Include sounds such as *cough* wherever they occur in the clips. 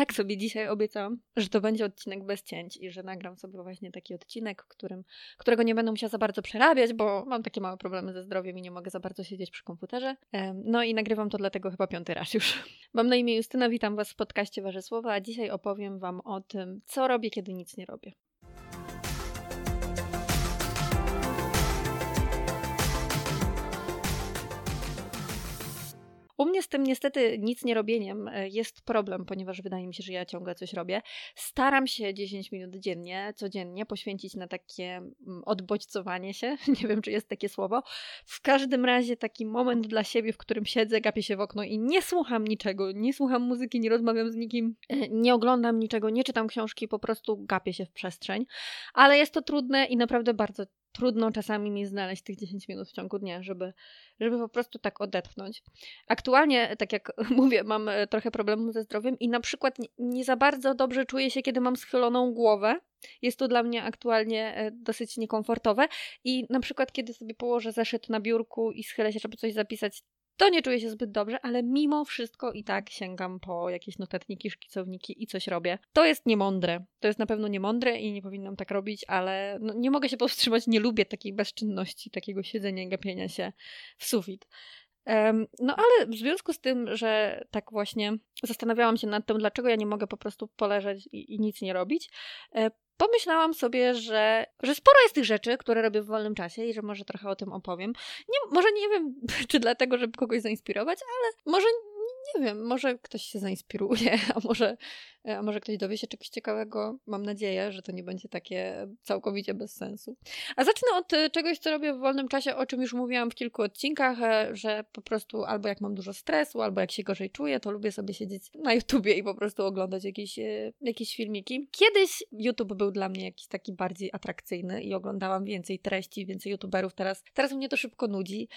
tak sobie dzisiaj obiecałam, że to będzie odcinek bez cięć i że nagram sobie właśnie taki odcinek, którym, którego nie będę musiała za bardzo przerabiać, bo mam takie małe problemy ze zdrowiem i nie mogę za bardzo siedzieć przy komputerze. No i nagrywam to dlatego chyba piąty raz już. *laughs* Mam na imię Justyna, witam Was w podcaście Wasze Słowa, a dzisiaj opowiem Wam o tym, co robię, kiedy nic nie robię. U mnie z tym niestety nic nie robieniem e, jest problem, ponieważ wydaje mi się, że ja ciągle coś robię. Staram się 10 minut dziennie, codziennie poświęcić na takie mm, odbodźcowanie się. *laughs* Nie wiem, czy jest takie słowo. W każdym razie taki moment dla siebie, w którym siedzę, gapię się w okno i nie słucham niczego, nie słucham muzyki, nie rozmawiam z nikim, e, nie oglądam niczego, nie czytam książki, po prostu gapię się w przestrzeń. Ale jest to trudne i naprawdę bardzo trudno czasami mi znaleźć tych 10 minut w ciągu dnia, żeby, żeby po prostu tak odetchnąć. Aktualnie, tak jak *laughs* mówię, mam e, trochę problemów ze zdrowiem i na przykład nie, za bardzo dobrze czuję się, kiedy mam schyloną głowę. Jest to dla mnie aktualnie e, dosyć niekomfortowe i na przykład kiedy sobie położę zeszyt na biurku i schylę się, żeby coś zapisać, to nie czuję się zbyt dobrze, ale mimo wszystko i tak sięgam po jakieś notatniki, szkicowniki i coś robię. To jest niemądre. To jest na pewno niemądre i nie powinnam tak robić, ale no, nie mogę się powstrzymać, nie lubię takiej bezczynności, takiego siedzenia gapienia się w sufit. No ale w związku z tym, że tak właśnie zastanawiałam się nad tym, dlaczego ja nie mogę po prostu poleżeć i, i nic nie robić, e, pomyślałam sobie, że, że sporo jest tych rzeczy, które robię w wolnym czasie i że może trochę o tym opowiem. Nie, może nie wiem, *laughs* czy dlatego, żeby kogoś zainspirować, ale może nie wiem, może ktoś się zainspiruje, *laughs* a może, a może ktoś dowie się czegoś ciekawego. Mam nadzieję, że to nie będzie takie całkowicie bez sensu. A zacznę od e, czegoś, co robię w wolnym czasie, o czym już mówiłam w kilku odcinkach, e, że po prostu albo jak mam dużo stresu, albo jak się gorzej czuję, to lubię sobie siedzieć na YouTubie i po prostu oglądać jakieś, jakieś filmiki. Kiedyś YouTube był dla mnie jakiś taki bardziej atrakcyjny i oglądałam więcej treści, więcej YouTuberów. Teraz, teraz mnie to szybko nudzi.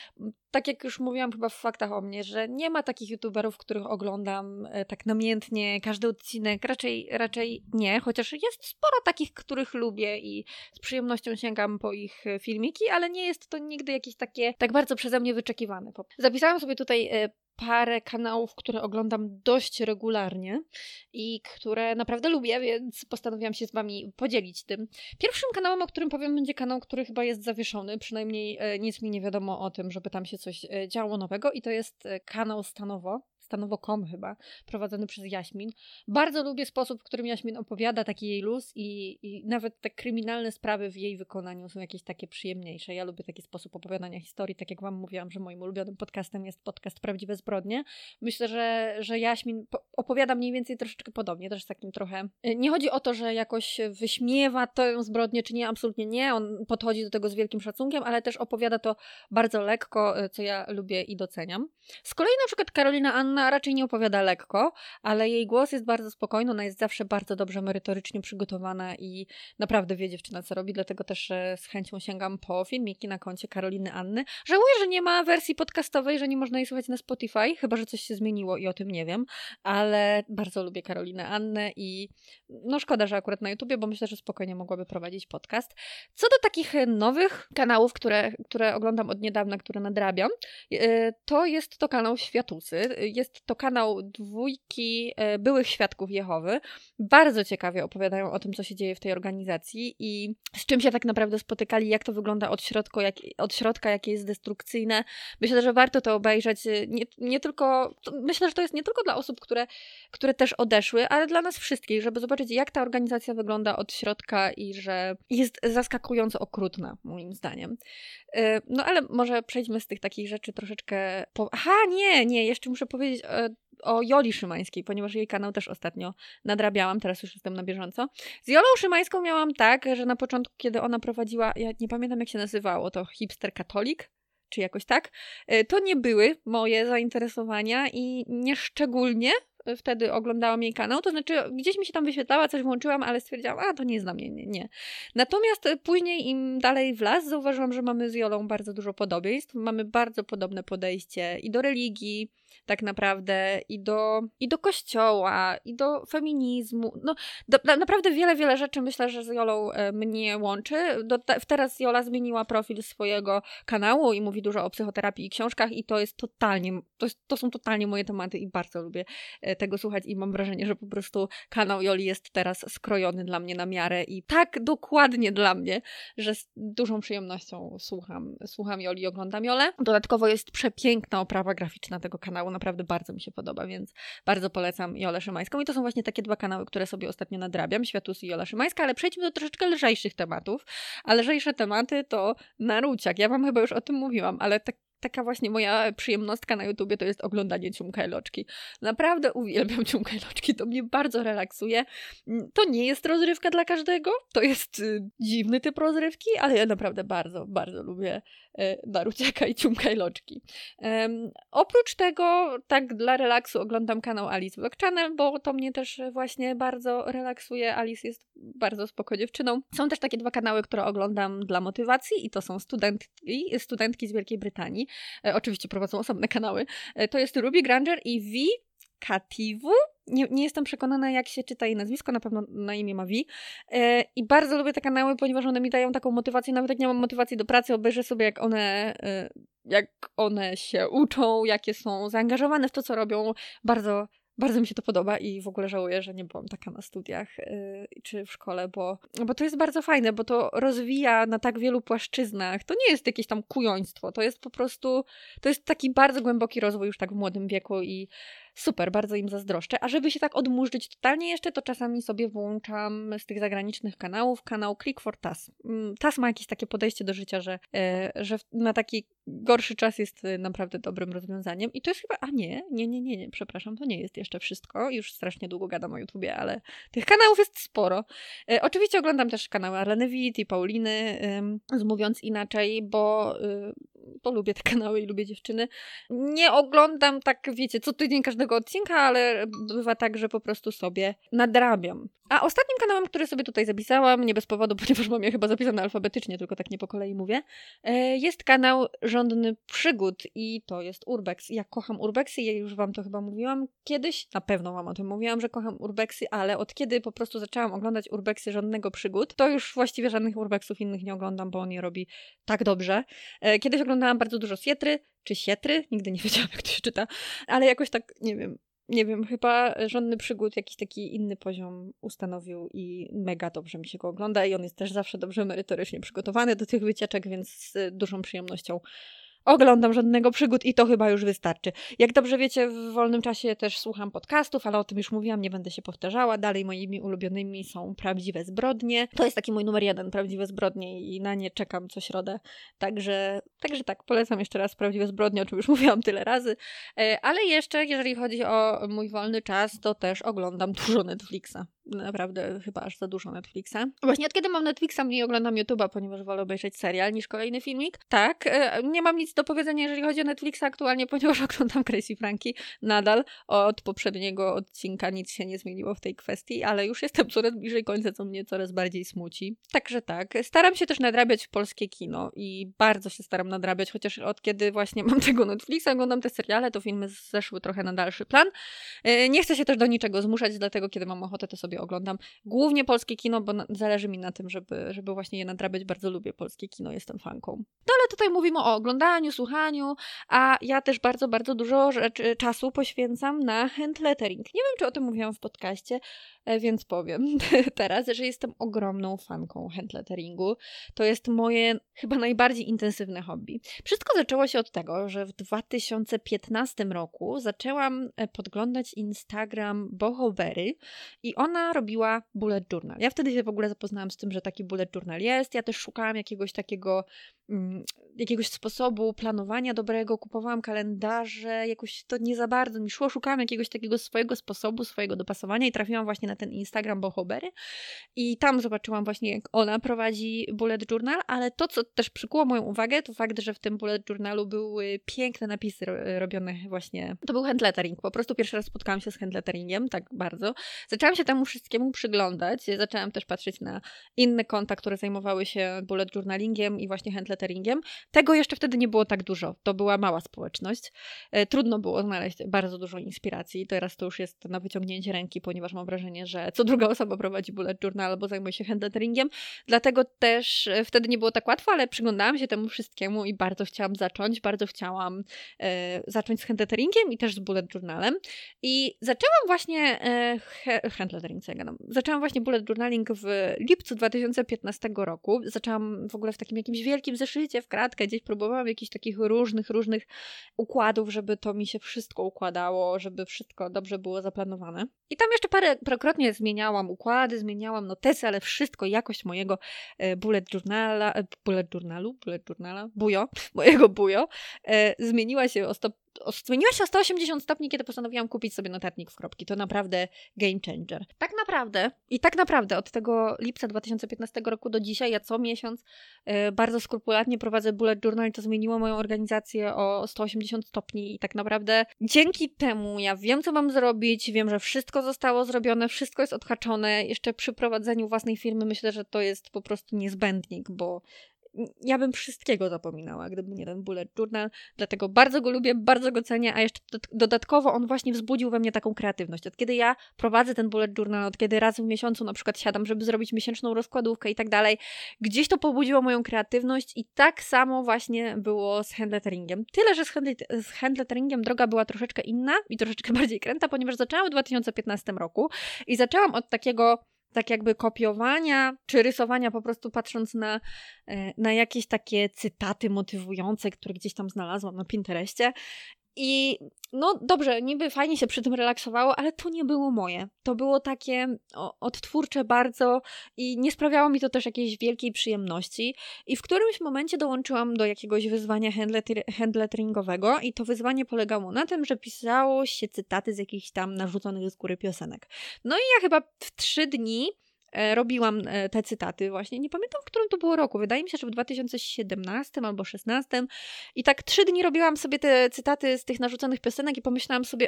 Tak jak już mówiłam chyba w faktach o mnie, że nie ma takich YouTuberów, których oglądam e, tak namiętnie, każdy odcinek, raczej, raczej nie, chociaż jest sporo takich, których lubię i z przyjemnością sięgam po ich e, filmiki, ale nie jest to nigdy jakieś takie tak bardzo przeze mnie wyczekiwane. Zapisałam sobie tutaj e, parę kanałów, które oglądam dość regularnie i które naprawdę lubię, więc postanowiłam się z Wami podzielić tym. Pierwszym kanałem, o którym powiem, będzie kanał, który chyba jest zawieszony, przynajmniej nic mi nie wiadomo o tym, żeby tam się coś działo nowego i to jest kanał Stanowo stanowo.com chyba, prowadzony przez Jaśmin. Bardzo lubię sposób, w którym Jaśmin opowiada taki jej luz i, i nawet te kryminalne sprawy w jej wykonaniu są jakieś takie przyjemniejsze. Ja lubię taki sposób opowiadania historii, tak jak wam mówiłam, że moim ulubionym podcastem jest podcast Prawdziwe Zbrodnie. Myślę, że, że Jaśmin opowiada mniej więcej troszeczkę podobnie, też takim trochę... Y, nie chodzi o to, że jakoś wyśmiewa tę zbrodnię, czy nie, absolutnie nie. On podchodzi do tego z wielkim szacunkiem, ale też opowiada to bardzo lekko, y, co ja lubię i doceniam. Z kolei na przykład Karolina Anna ona raczej nie opowiada lekko, ale jej głos jest bardzo spokojny, ona jest zawsze bardzo dobrze merytorycznie przygotowana i naprawdę wie dziewczyna co robi, dlatego też e, z chęcią sięgam po filmiki na koncie Karoliny Anny. Żałuję, że nie ma wersji podcastowej, że nie można jej słuchać na Spotify, chyba, że coś się zmieniło i o tym nie wiem, ale bardzo lubię Karolinę Annę i no szkoda, że akurat na YouTubie, bo myślę, że spokojnie mogłaby prowadzić podcast. Co do takich nowych kanałów, które, które oglądam od niedawna, które nadrabiam, e, to jest to kanał Światusy. Jest jest to kanał dwójki e, byłych świadków Jehowy. Bardzo ciekawie opowiadają o tym, co się dzieje w tej organizacji i z czym się tak naprawdę spotykali, jak to wygląda od środka, jak, od środka jakie jest destrukcyjne. Myślę, że warto to obejrzeć. E, nie, nie tylko, myślę, że to jest nie tylko dla osób, które, które też odeszły, ale dla nas wszystkich, żeby zobaczyć, jak ta organizacja wygląda od środka i że jest zaskakująco okrutna, moim zdaniem. E, no ale może przejdźmy z tych takich rzeczy troszeczkę. Po... Aha, nie, nie, jeszcze muszę powiedzieć E, o Joli Szymańskiej, ponieważ jej kanał też ostatnio nadrabiałam, teraz już jestem na bieżąco. Z Jolą Szymańską miałam tak, że na początku, kiedy ona prowadziła, ja nie pamiętam jak się nazywało, to hipster katolik, czy jakoś tak, e, to nie były moje zainteresowania i nieszczególnie wtedy oglądałam jej kanał, to znaczy gdzieś mi się tam wyświetlała, coś włączyłam, ale stwierdziłam, a to nie mnie, nie, nie. Natomiast później im dalej w las zauważyłam, że mamy z Jolą bardzo dużo podobieństw, mamy bardzo podobne podejście i do religii, tak naprawdę i do, i do kościoła, i do feminizmu. No, do, naprawdę wiele, wiele rzeczy myślę, że z Jolą e, mnie łączy. Do, teraz Jola zmieniła profil swojego kanału i mówi dużo o psychoterapii i książkach i to jest totalnie, to, jest, to są totalnie moje tematy i bardzo lubię e, tego słuchać i mam wrażenie, że po prostu kanał Joli jest teraz skrojony dla mnie na miarę i tak dokładnie dla mnie, że z dużą przyjemnością słucham, słucham Joli i oglądam Jolę. Dodatkowo jest przepiękna oprawa graficzna tego kanału, naprawdę bardzo mi się podoba, więc bardzo polecam Jolę Szymańską. I to są właśnie takie dwa kanały, które sobie ostatnio nadrabiam, Światus i Jola Szymańska, ale przejdźmy do troszeczkę lżejszych tematów. A lżejsze tematy to naruciak. Ja wam chyba już o tym mówiłam, ale tak taka właśnie moja przyjemnostka na YouTubie to jest oglądanie ciumka i loczki. Naprawdę uwielbiam ciumka i loczki, to mnie bardzo relaksuje. To nie jest rozrywka dla każdego, to jest y, dziwny typ rozrywki, ale ja naprawdę bardzo, bardzo lubię y, Naruciaka i ciumka i loczki. Um, oprócz tego, tak dla relaksu oglądam kanał Alice Vlog Channel, bo to mnie też właśnie bardzo relaksuje. Alice jest bardzo spoko dziewczyną. Są też takie dwa kanały, które oglądam dla motywacji i to są studentki, studentki z Wielkiej Brytanii. E, oczywiście prowadzą osobne kanały. E, to jest Ruby Granger i V. Katiwu. Nie, nie, jestem przekonana, jak się czyta jej nazwisko, na pewno na imię ma Vi. E, I bardzo lubię te kanały, ponieważ one mi dają taką motywację. Nawet jak nie mam motywacji do pracy, obejrzę sobie, jak one, e, jak one się uczą, jakie są zaangażowane w to, co robią. Bardzo bardzo mi się to podoba i w ogóle żałuję, że nie byłam taka na studiach yy, czy w szkole, bo, bo to jest bardzo fajne, bo to rozwija na tak wielu płaszczyznach. To nie jest jakieś tam kujoństwo, to jest po prostu, to jest taki bardzo głęboki rozwój już tak w młodym wieku i super, bardzo im zazdroszczę. A żeby się tak odmurzyć totalnie jeszcze, to czasami sobie włączam z tych zagranicznych kanałów kanał Click for TAS. Mm, TAS ma jakieś takie podejście do życia, że, e, że na taki gorszy czas jest e, naprawdę dobrym rozwiązaniem. I to jest chyba, a nie, nie, nie, nie, nie, przepraszam, to nie jest jeszcze wszystko. Już strasznie długo gadam o YouTubie, ale tych kanałów jest sporo. E, oczywiście oglądam też kanały Arleny Witt i Pauliny, z mówiąc inaczej, bo, bo lubię te *laughs* kanały i lubię dziewczyny. Nie oglądam tak, wiecie, co tydzień każdego odcinka, ale bywa tak, że po prostu sobie nadrabiam. A ostatnim kanałem, który sobie tutaj zapisałam, nie bez powodu, *laughs* ponieważ mam je chyba zapisane alfabetycznie, tylko tak nie po kolei mówię, e, jest kanał Rządny Przygód i to jest Urbex. Ja kocham Urbexy, ja już wam to chyba mówiłam kiedyś, na pewno wam o tym mówiłam, że kocham Urbexy, ale od kiedy po prostu zaczęłam oglądać Urbexy Rządnego Przygód, to już właściwie żadnych Urbexów innych nie oglądam, bo on je robi tak dobrze. E, kiedyś oglądałam bardzo dużo Sietry, czy Sietry, nigdy nie *laughs* wiedziałam jak to się czyta, ale jakoś tak, nie wiem, nie wiem, chyba Żonny Przygód jakiś taki inny poziom ustanowił i mega dobrze mi się go ogląda i on jest też zawsze dobrze merytorycznie przygotowany do tych wycieczek, więc z dużą przyjemnością oglądam żadnego przygód i to chyba już wystarczy. Jak dobrze wiecie, w wolnym czasie też słucham podcastów, ale o tym już mówiłam, nie będę się powtarzała. Dalej moimi ulubionymi są Prawdziwe Zbrodnie. To jest taki mój numer jeden, Prawdziwe Zbrodnie i na nie czekam co środę. Także, także tak, polecam jeszcze raz Prawdziwe Zbrodnie, o czym już *laughs* mówiłam tyle razy. E, ale jeszcze, jeżeli chodzi o mój wolny czas, to też oglądam dużo Netflixa naprawdę chyba aż za dużo Netflixa. Właśnie od kiedy mam Netflixa, mniej oglądam YouTube'a, ponieważ wolę obejrzeć serial niż kolejny filmik. Tak, e, nie mam nic do powiedzenia, jeżeli chodzi o Netflixa aktualnie, *laughs* ponieważ oglądam Crazy Frankie nadal. Od poprzedniego odcinka nic się nie zmieniło w tej kwestii, ale już jestem coraz bliżej końca, co mnie coraz bardziej smuci. Także tak, staram się też nadrabiać polskie kino i bardzo się staram nadrabiać, chociaż od kiedy właśnie mam tego Netflixa, oglądam te seriale, to filmy zeszły trochę na dalszy plan. E, nie chcę się też do niczego zmuszać, dlatego kiedy mam ochotę, to sobie sobie oglądam. Głównie polskie kino, bo na, zależy mi na tym, żeby, żeby właśnie je nadrabiać. Bardzo lubię polskie kino, jestem fanką. No tutaj mówimy o oglądaniu, słuchaniu, a ja też bardzo, bardzo dużo rzeczy, czasu poświęcam na handlettering. Nie wiem, czy o tym mówiłam w podcaście, e, więc powiem *laughs* teraz, że jestem ogromną fanką handletteringu. To jest moje chyba najbardziej intensywne hobby. Wszystko zaczęło się od tego, że w 2015 roku zaczęłam e, podglądać Instagram Bohobery i ona robiła bullet journal. Ja wtedy się w ogóle zapoznałam z tym, że taki bullet journal jest. Ja też szukałam jakiegoś takiego, jakiegoś sposobu planowania dobrego, kupowałam kalendarze, jakoś to nie za bardzo mi szło. Szukałam jakiegoś takiego swojego sposobu, swojego dopasowania i trafiłam właśnie na ten Instagram Bohobery i tam zobaczyłam właśnie, jak ona prowadzi bullet journal, ale to, co też przykuło moją uwagę, to fakt, że w tym bullet journalu były piękne napisy robione właśnie. To był handlettering. Po prostu pierwszy raz spotkałam się z handletteringiem, tak bardzo. Zaczęłam się temu wszystkiemu przyglądać. Zaczęłam też patrzeć na inne konta, które zajmowały się bullet journalingiem i właśnie handlettering handletteringiem. Tego jeszcze wtedy nie było tak dużo. To była mała społeczność. E, trudno było znaleźć bardzo dużo inspiracji. Teraz to już jest na wyciągnięcie ręki, ponieważ mam wrażenie, że co druga osoba prowadzi bullet journal albo zajmuje się handletteringiem. Dlatego też e, wtedy nie było tak łatwo, ale przyglądałam się temu wszystkiemu i bardzo chciałam zacząć. Bardzo chciałam e, zacząć z handletteringiem i też z bullet journalem. I zaczęłam właśnie e, handlettering, co ja gadam. Zaczęłam właśnie bullet journaling w lipcu 2015 roku. Zaczęłam w ogóle w takim jakimś wielkim zeszycie w kratkę, gdzieś próbowałam jakichś takich różnych, różnych układów, żeby to mi się wszystko układało, żeby wszystko dobrze było zaplanowane. I tam jeszcze parę, parokrotnie zmieniałam układy, zmieniałam notesy, ale wszystko, jakość mojego e, bullet journala, e, bullet journalu, bullet journala, bujo, *laughs* mojego bujo, e, zmieniła się o 100 zmieniła się o 180 stopni, kiedy postanowiłam kupić sobie notatnik w kropki. To naprawdę game changer. Tak naprawdę i tak naprawdę od tego lipca 2015 roku do dzisiaj ja co miesiąc y, bardzo skrupulatnie prowadzę bullet journal i to zmieniło moją organizację o 180 stopni i tak naprawdę dzięki temu ja wiem, co mam zrobić, wiem, że wszystko zostało zrobione, wszystko jest odhaczone. Jeszcze przy prowadzeniu własnej firmy myślę, że to jest po prostu niezbędnik, bo ja bym wszystkiego zapominała, gdyby nie ten bullet journal, dlatego bardzo go lubię, bardzo go cenię, a jeszcze dodatkowo on właśnie wzbudził we mnie taką kreatywność. Od kiedy ja prowadzę ten bullet journal, od kiedy raz w miesiącu na przykład siadam, żeby zrobić miesięczną rozkładówkę i tak dalej, gdzieś to pobudziło moją kreatywność i tak samo właśnie było z handletteringiem. Tyle, że z, handlet z handletteringiem droga była troszeczkę inna i troszeczkę *laughs* bardziej kręta, ponieważ zaczęłam w 2015 roku i zaczęłam od takiego tak jakby kopiowania czy rysowania, po prostu patrząc na, e, na jakieś takie cytaty motywujące, które gdzieś tam znalazłam na Pinterestie. I no dobrze, niby fajnie się przy tym relaksowało, ale to nie było moje. To było takie odtwórcze bardzo i nie sprawiało mi to też jakiejś wielkiej przyjemności. I w którymś momencie dołączyłam do jakiegoś wyzwania handletteringowego i to wyzwanie polegało na tym, że pisało się cytaty z jakichś tam narzuconych z góry piosenek. No i ja chyba w trzy dni robiłam e, te cytaty właśnie. Nie pamiętam, w którym to było roku. Wydaje mi się, że w 2017 albo 2016. I tak trzy dni robiłam sobie te cytaty z tych narzuconych piosenek i pomyślałam sobie,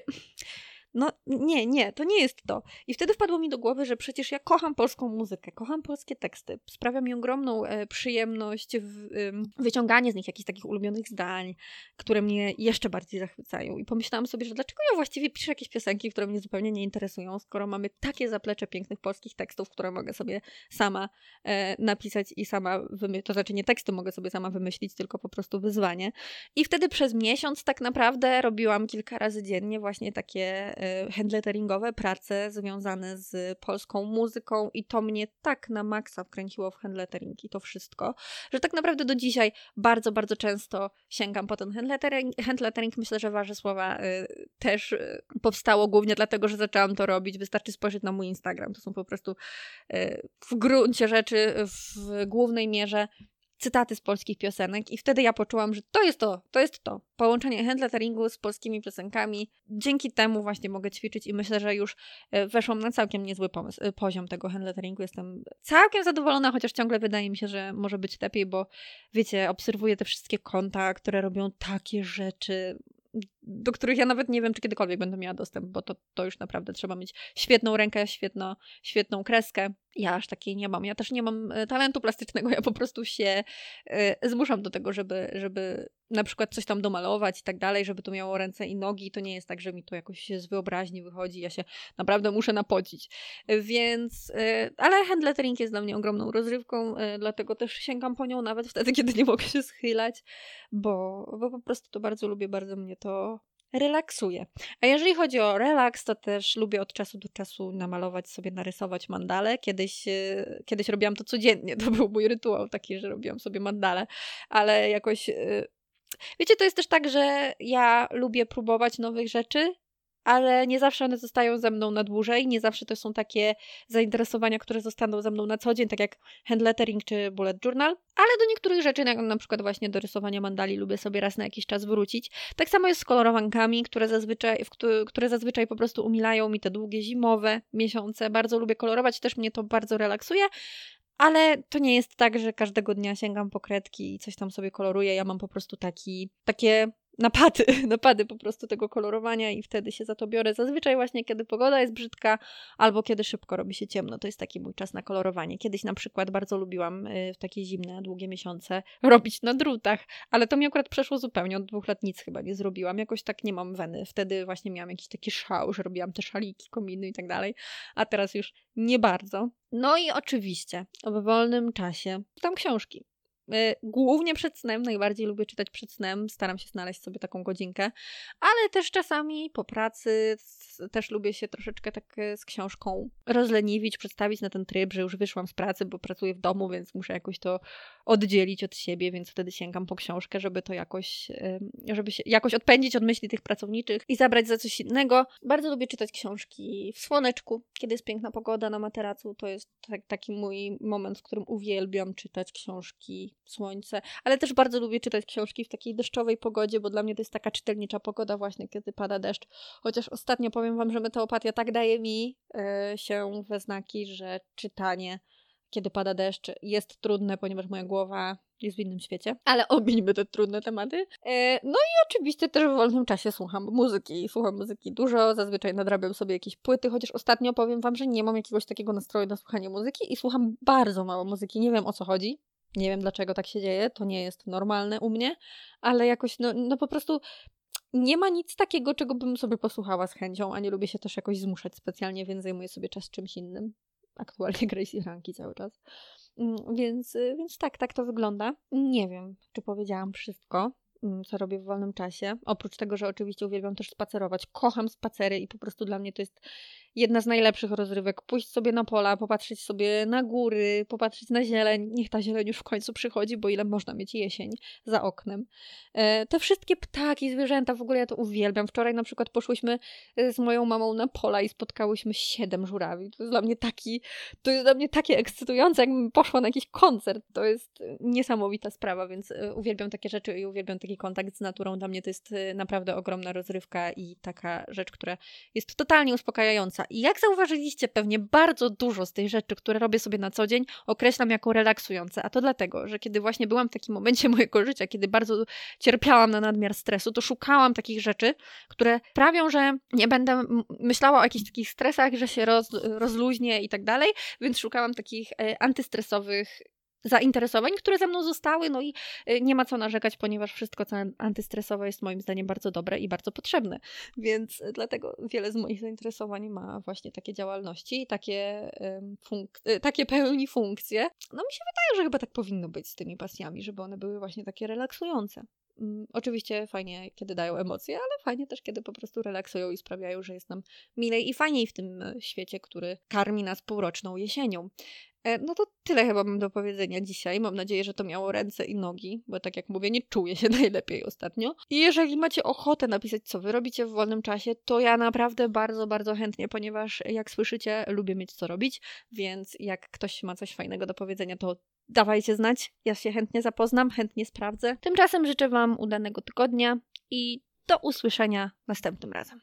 no nie, nie, to nie jest to. I wtedy wpadło mi do głowy, że przecież ja kocham polską muzykę, kocham polskie teksty. Sprawia mi ogromną e, przyjemność w, e, wyciąganie z nich jakichś takich ulubionych zdań, które mnie jeszcze bardziej zachwycają. I pomyślałam sobie, że dlaczego ja właściwie piszę jakieś piosenki, które mnie zupełnie nie interesują, skoro mamy takie zaplecze pięknych polskich tekstów, które mogę sobie sama e, napisać i sama wymyślić. To znaczy nie teksty mogę sobie sama wymyślić, tylko po prostu wyzwanie. I wtedy przez miesiąc tak naprawdę robiłam kilka razy dziennie właśnie takie e, handletteringowe, prace związane z polską muzyką i to mnie tak na maksa wkręciło w handlettering i to wszystko, że tak naprawdę do dzisiaj bardzo, bardzo często sięgam po ten handlettering. handlettering. Myślę, że Wasze Słowa y, też y, powstało głównie dlatego, że zaczęłam to robić. Wystarczy spojrzeć na mój Instagram. To są po prostu w gruncie rzeczy, w głównej mierze cytaty z polskich piosenek i wtedy ja poczułam, że to jest to, to jest to. Połączenie handletteringu z polskimi piosenkami. Dzięki temu właśnie mogę ćwiczyć i myślę, że już e, weszłam na całkiem niezły pomysł, e, poziom tego handletteringu. Jestem całkiem zadowolona, chociaż ciągle wydaje mi się, że może być lepiej, bo wiecie, obserwuję te wszystkie konta, które robią takie rzeczy do których ja nawet nie wiem, czy kiedykolwiek będę miała dostęp, bo to, to już naprawdę trzeba mieć świetną rękę, świetno, świetną kreskę. Ja aż takiej nie mam. Ja też nie mam e, talentu plastycznego, ja po prostu się y, zmuszam do tego, żeby, żeby na przykład coś tam domalować i tak dalej, żeby to miało ręce i nogi. To nie jest tak, że mi to jakoś z wyobraźni wychodzi. Ja się naprawdę muszę napocić. Więc, y, ale handlettering jest dla mnie ogromną rozrywką, y, dlatego też sięgam po nią nawet wtedy, *laughs* kiedy nie mogę się schylać, bo, bo po prostu to bardzo lubię, bardzo mnie to relaksuje. A jeżeli chodzi o relaks, to też lubię od czasu do czasu namalować sobie, narysować mandale. Kiedyś, e, kiedyś robiłam to codziennie, *laughs* to był mój rytuał taki, że robiłam sobie mandale, ale jakoś... E, wiecie, to jest też tak, że ja lubię próbować nowych rzeczy, ale nie zawsze one zostają ze mną na dłużej, nie zawsze to są takie zainteresowania, które zostaną ze mną na co dzień, tak jak handlettering czy bullet journal, ale do niektórych rzeczy, jak na przykład właśnie do rysowania mandali, lubię sobie raz na jakiś czas wrócić. Tak samo jest z kolorowankami, które zazwyczaj, które zazwyczaj po prostu umilają mi te długie zimowe miesiące. Bardzo lubię kolorować, też mnie to bardzo relaksuje. Ale to nie jest tak, że każdego dnia sięgam po kredki i coś tam sobie koloruję. Ja mam po prostu taki, takie napady, *laughs* napady po prostu tego kolorowania i wtedy się za to biorę. Zazwyczaj właśnie kiedy pogoda jest brzydka albo kiedy szybko robi się ciemno. To jest taki mój czas na kolorowanie. Kiedyś na przykład bardzo lubiłam y, w takie zimne, długie miesiące *laughs* robić na drutach, ale to mi akurat przeszło zupełnie. Od dwóch lat nic chyba nie zrobiłam. Jakoś tak nie mam weny. Wtedy właśnie miałam jakiś taki szał, że robiłam te szaliki, kominy i tak dalej, a teraz już nie bardzo. No i oczywiście w wolnym czasie czytam książki. Y, głównie przed snem, najbardziej lubię czytać przed snem, staram się znaleźć sobie taką godzinkę, ale też czasami po pracy też lubię się troszeczkę tak e, z książką rozleniwić, przedstawić na ten tryb, że już wyszłam z pracy, bo pracuję w domu, więc muszę jakoś to oddzielić od siebie, więc wtedy sięgam po książkę, żeby to jakoś, żeby się jakoś odpędzić od myśli tych pracowniczych i zabrać za coś innego. Bardzo lubię czytać książki w słoneczku, kiedy jest piękna pogoda na materacu. To jest tak, taki mój moment, w którym uwielbiam czytać książki słońce, ale też bardzo lubię czytać książki w takiej deszczowej pogodzie, bo dla mnie to jest taka czytelnicza pogoda właśnie, kiedy pada deszcz. Chociaż ostatnio powiem Wam, że meteopatia tak daje mi yy, się we znaki, że czytanie kiedy pada deszcz, jest trudne, ponieważ moja głowa jest w innym świecie, ale omińmy te trudne tematy. E, no i oczywiście też w wolnym czasie słucham muzyki. Słucham muzyki dużo, zazwyczaj nadrabiam sobie jakieś płyty, chociaż ostatnio powiem wam, że nie mam jakiegoś takiego nastroju na słuchanie muzyki i słucham bardzo mało muzyki. Nie wiem o co chodzi. Nie wiem dlaczego tak się dzieje, to nie jest normalne u mnie, ale jakoś, no, no po prostu nie ma nic takiego, czego bym sobie posłuchała z chęcią, a nie lubię się też jakoś zmuszać specjalnie, więc zajmuję sobie czas czymś innym aktualnie *laughs* Gracie Ranki cały czas. Mm, więc, y, więc tak, tak to wygląda. Nie wiem, czy powiedziałam wszystko, co robię w wolnym czasie. Oprócz tego, że oczywiście uwielbiam też spacerować. Kocham spacery i po prostu dla mnie to jest jedna z najlepszych rozrywek. Pójść sobie na pola, popatrzeć sobie na góry, popatrzeć na zieleń. Niech ta zieleń już w końcu przychodzi, bo ile można mieć jesień za oknem. E, te wszystkie ptaki, zwierzęta, w ogóle ja to uwielbiam. Wczoraj na przykład poszłyśmy e, z moją mamą na pola i spotkałyśmy siedem żurawi. To jest dla mnie taki, to jest dla mnie takie ekscytujące, jakbym poszła na jakiś koncert. To jest niesamowita sprawa, więc e, uwielbiam takie rzeczy i uwielbiam kontakt z naturą. Dla mnie to jest naprawdę ogromna rozrywka i taka rzecz, która jest totalnie uspokajająca. I jak zauważyliście pewnie, bardzo dużo z tych rzeczy, które robię sobie na co dzień, określam jako relaksujące. A to dlatego, że kiedy właśnie byłam w takim momencie *laughs* mojego życia, kiedy bardzo cierpiałam na nadmiar stresu, to szukałam takich rzeczy, które sprawią, że nie będę myślała o jakichś takich stresach, że się roz, rozluźnię i tak dalej, więc szukałam takich e, antystresowych zainteresowań, które ze mną zostały, no i y, nie ma co narzekać, ponieważ wszystko, co antystresowe jest moim zdaniem bardzo dobre i bardzo potrzebne, więc y, dlatego wiele z moich zainteresowań ma właśnie takie działalności, takie, funk- y, takie pełni funkcje. No mi się wydaje, że chyba tak powinno być z tymi pasjami, żeby one były właśnie takie relaksujące. Um, oczywiście fajnie, kiedy dają emocje, ale fajnie też, kiedy po prostu relaksują i sprawiają, że jest nam milej i fajniej w tym świecie, który karmi nas półroczną jesienią. E, no to tyle chyba mam do powiedzenia dzisiaj. Mam nadzieję, że to miało ręce i nogi, bo tak jak mówię, nie czuję się *laughs* najlepiej ostatnio. I jeżeli macie ochotę napisać, co wy robicie w wolnym czasie, to ja naprawdę bardzo, bardzo chętnie, ponieważ jak słyszycie, lubię mieć co robić, więc jak ktoś ma coś fajnego do powiedzenia, to dawajcie znać. Ja się chętnie zapoznam, chętnie sprawdzę. Tymczasem życzę Wam udanego tygodnia i do usłyszenia następnym razem.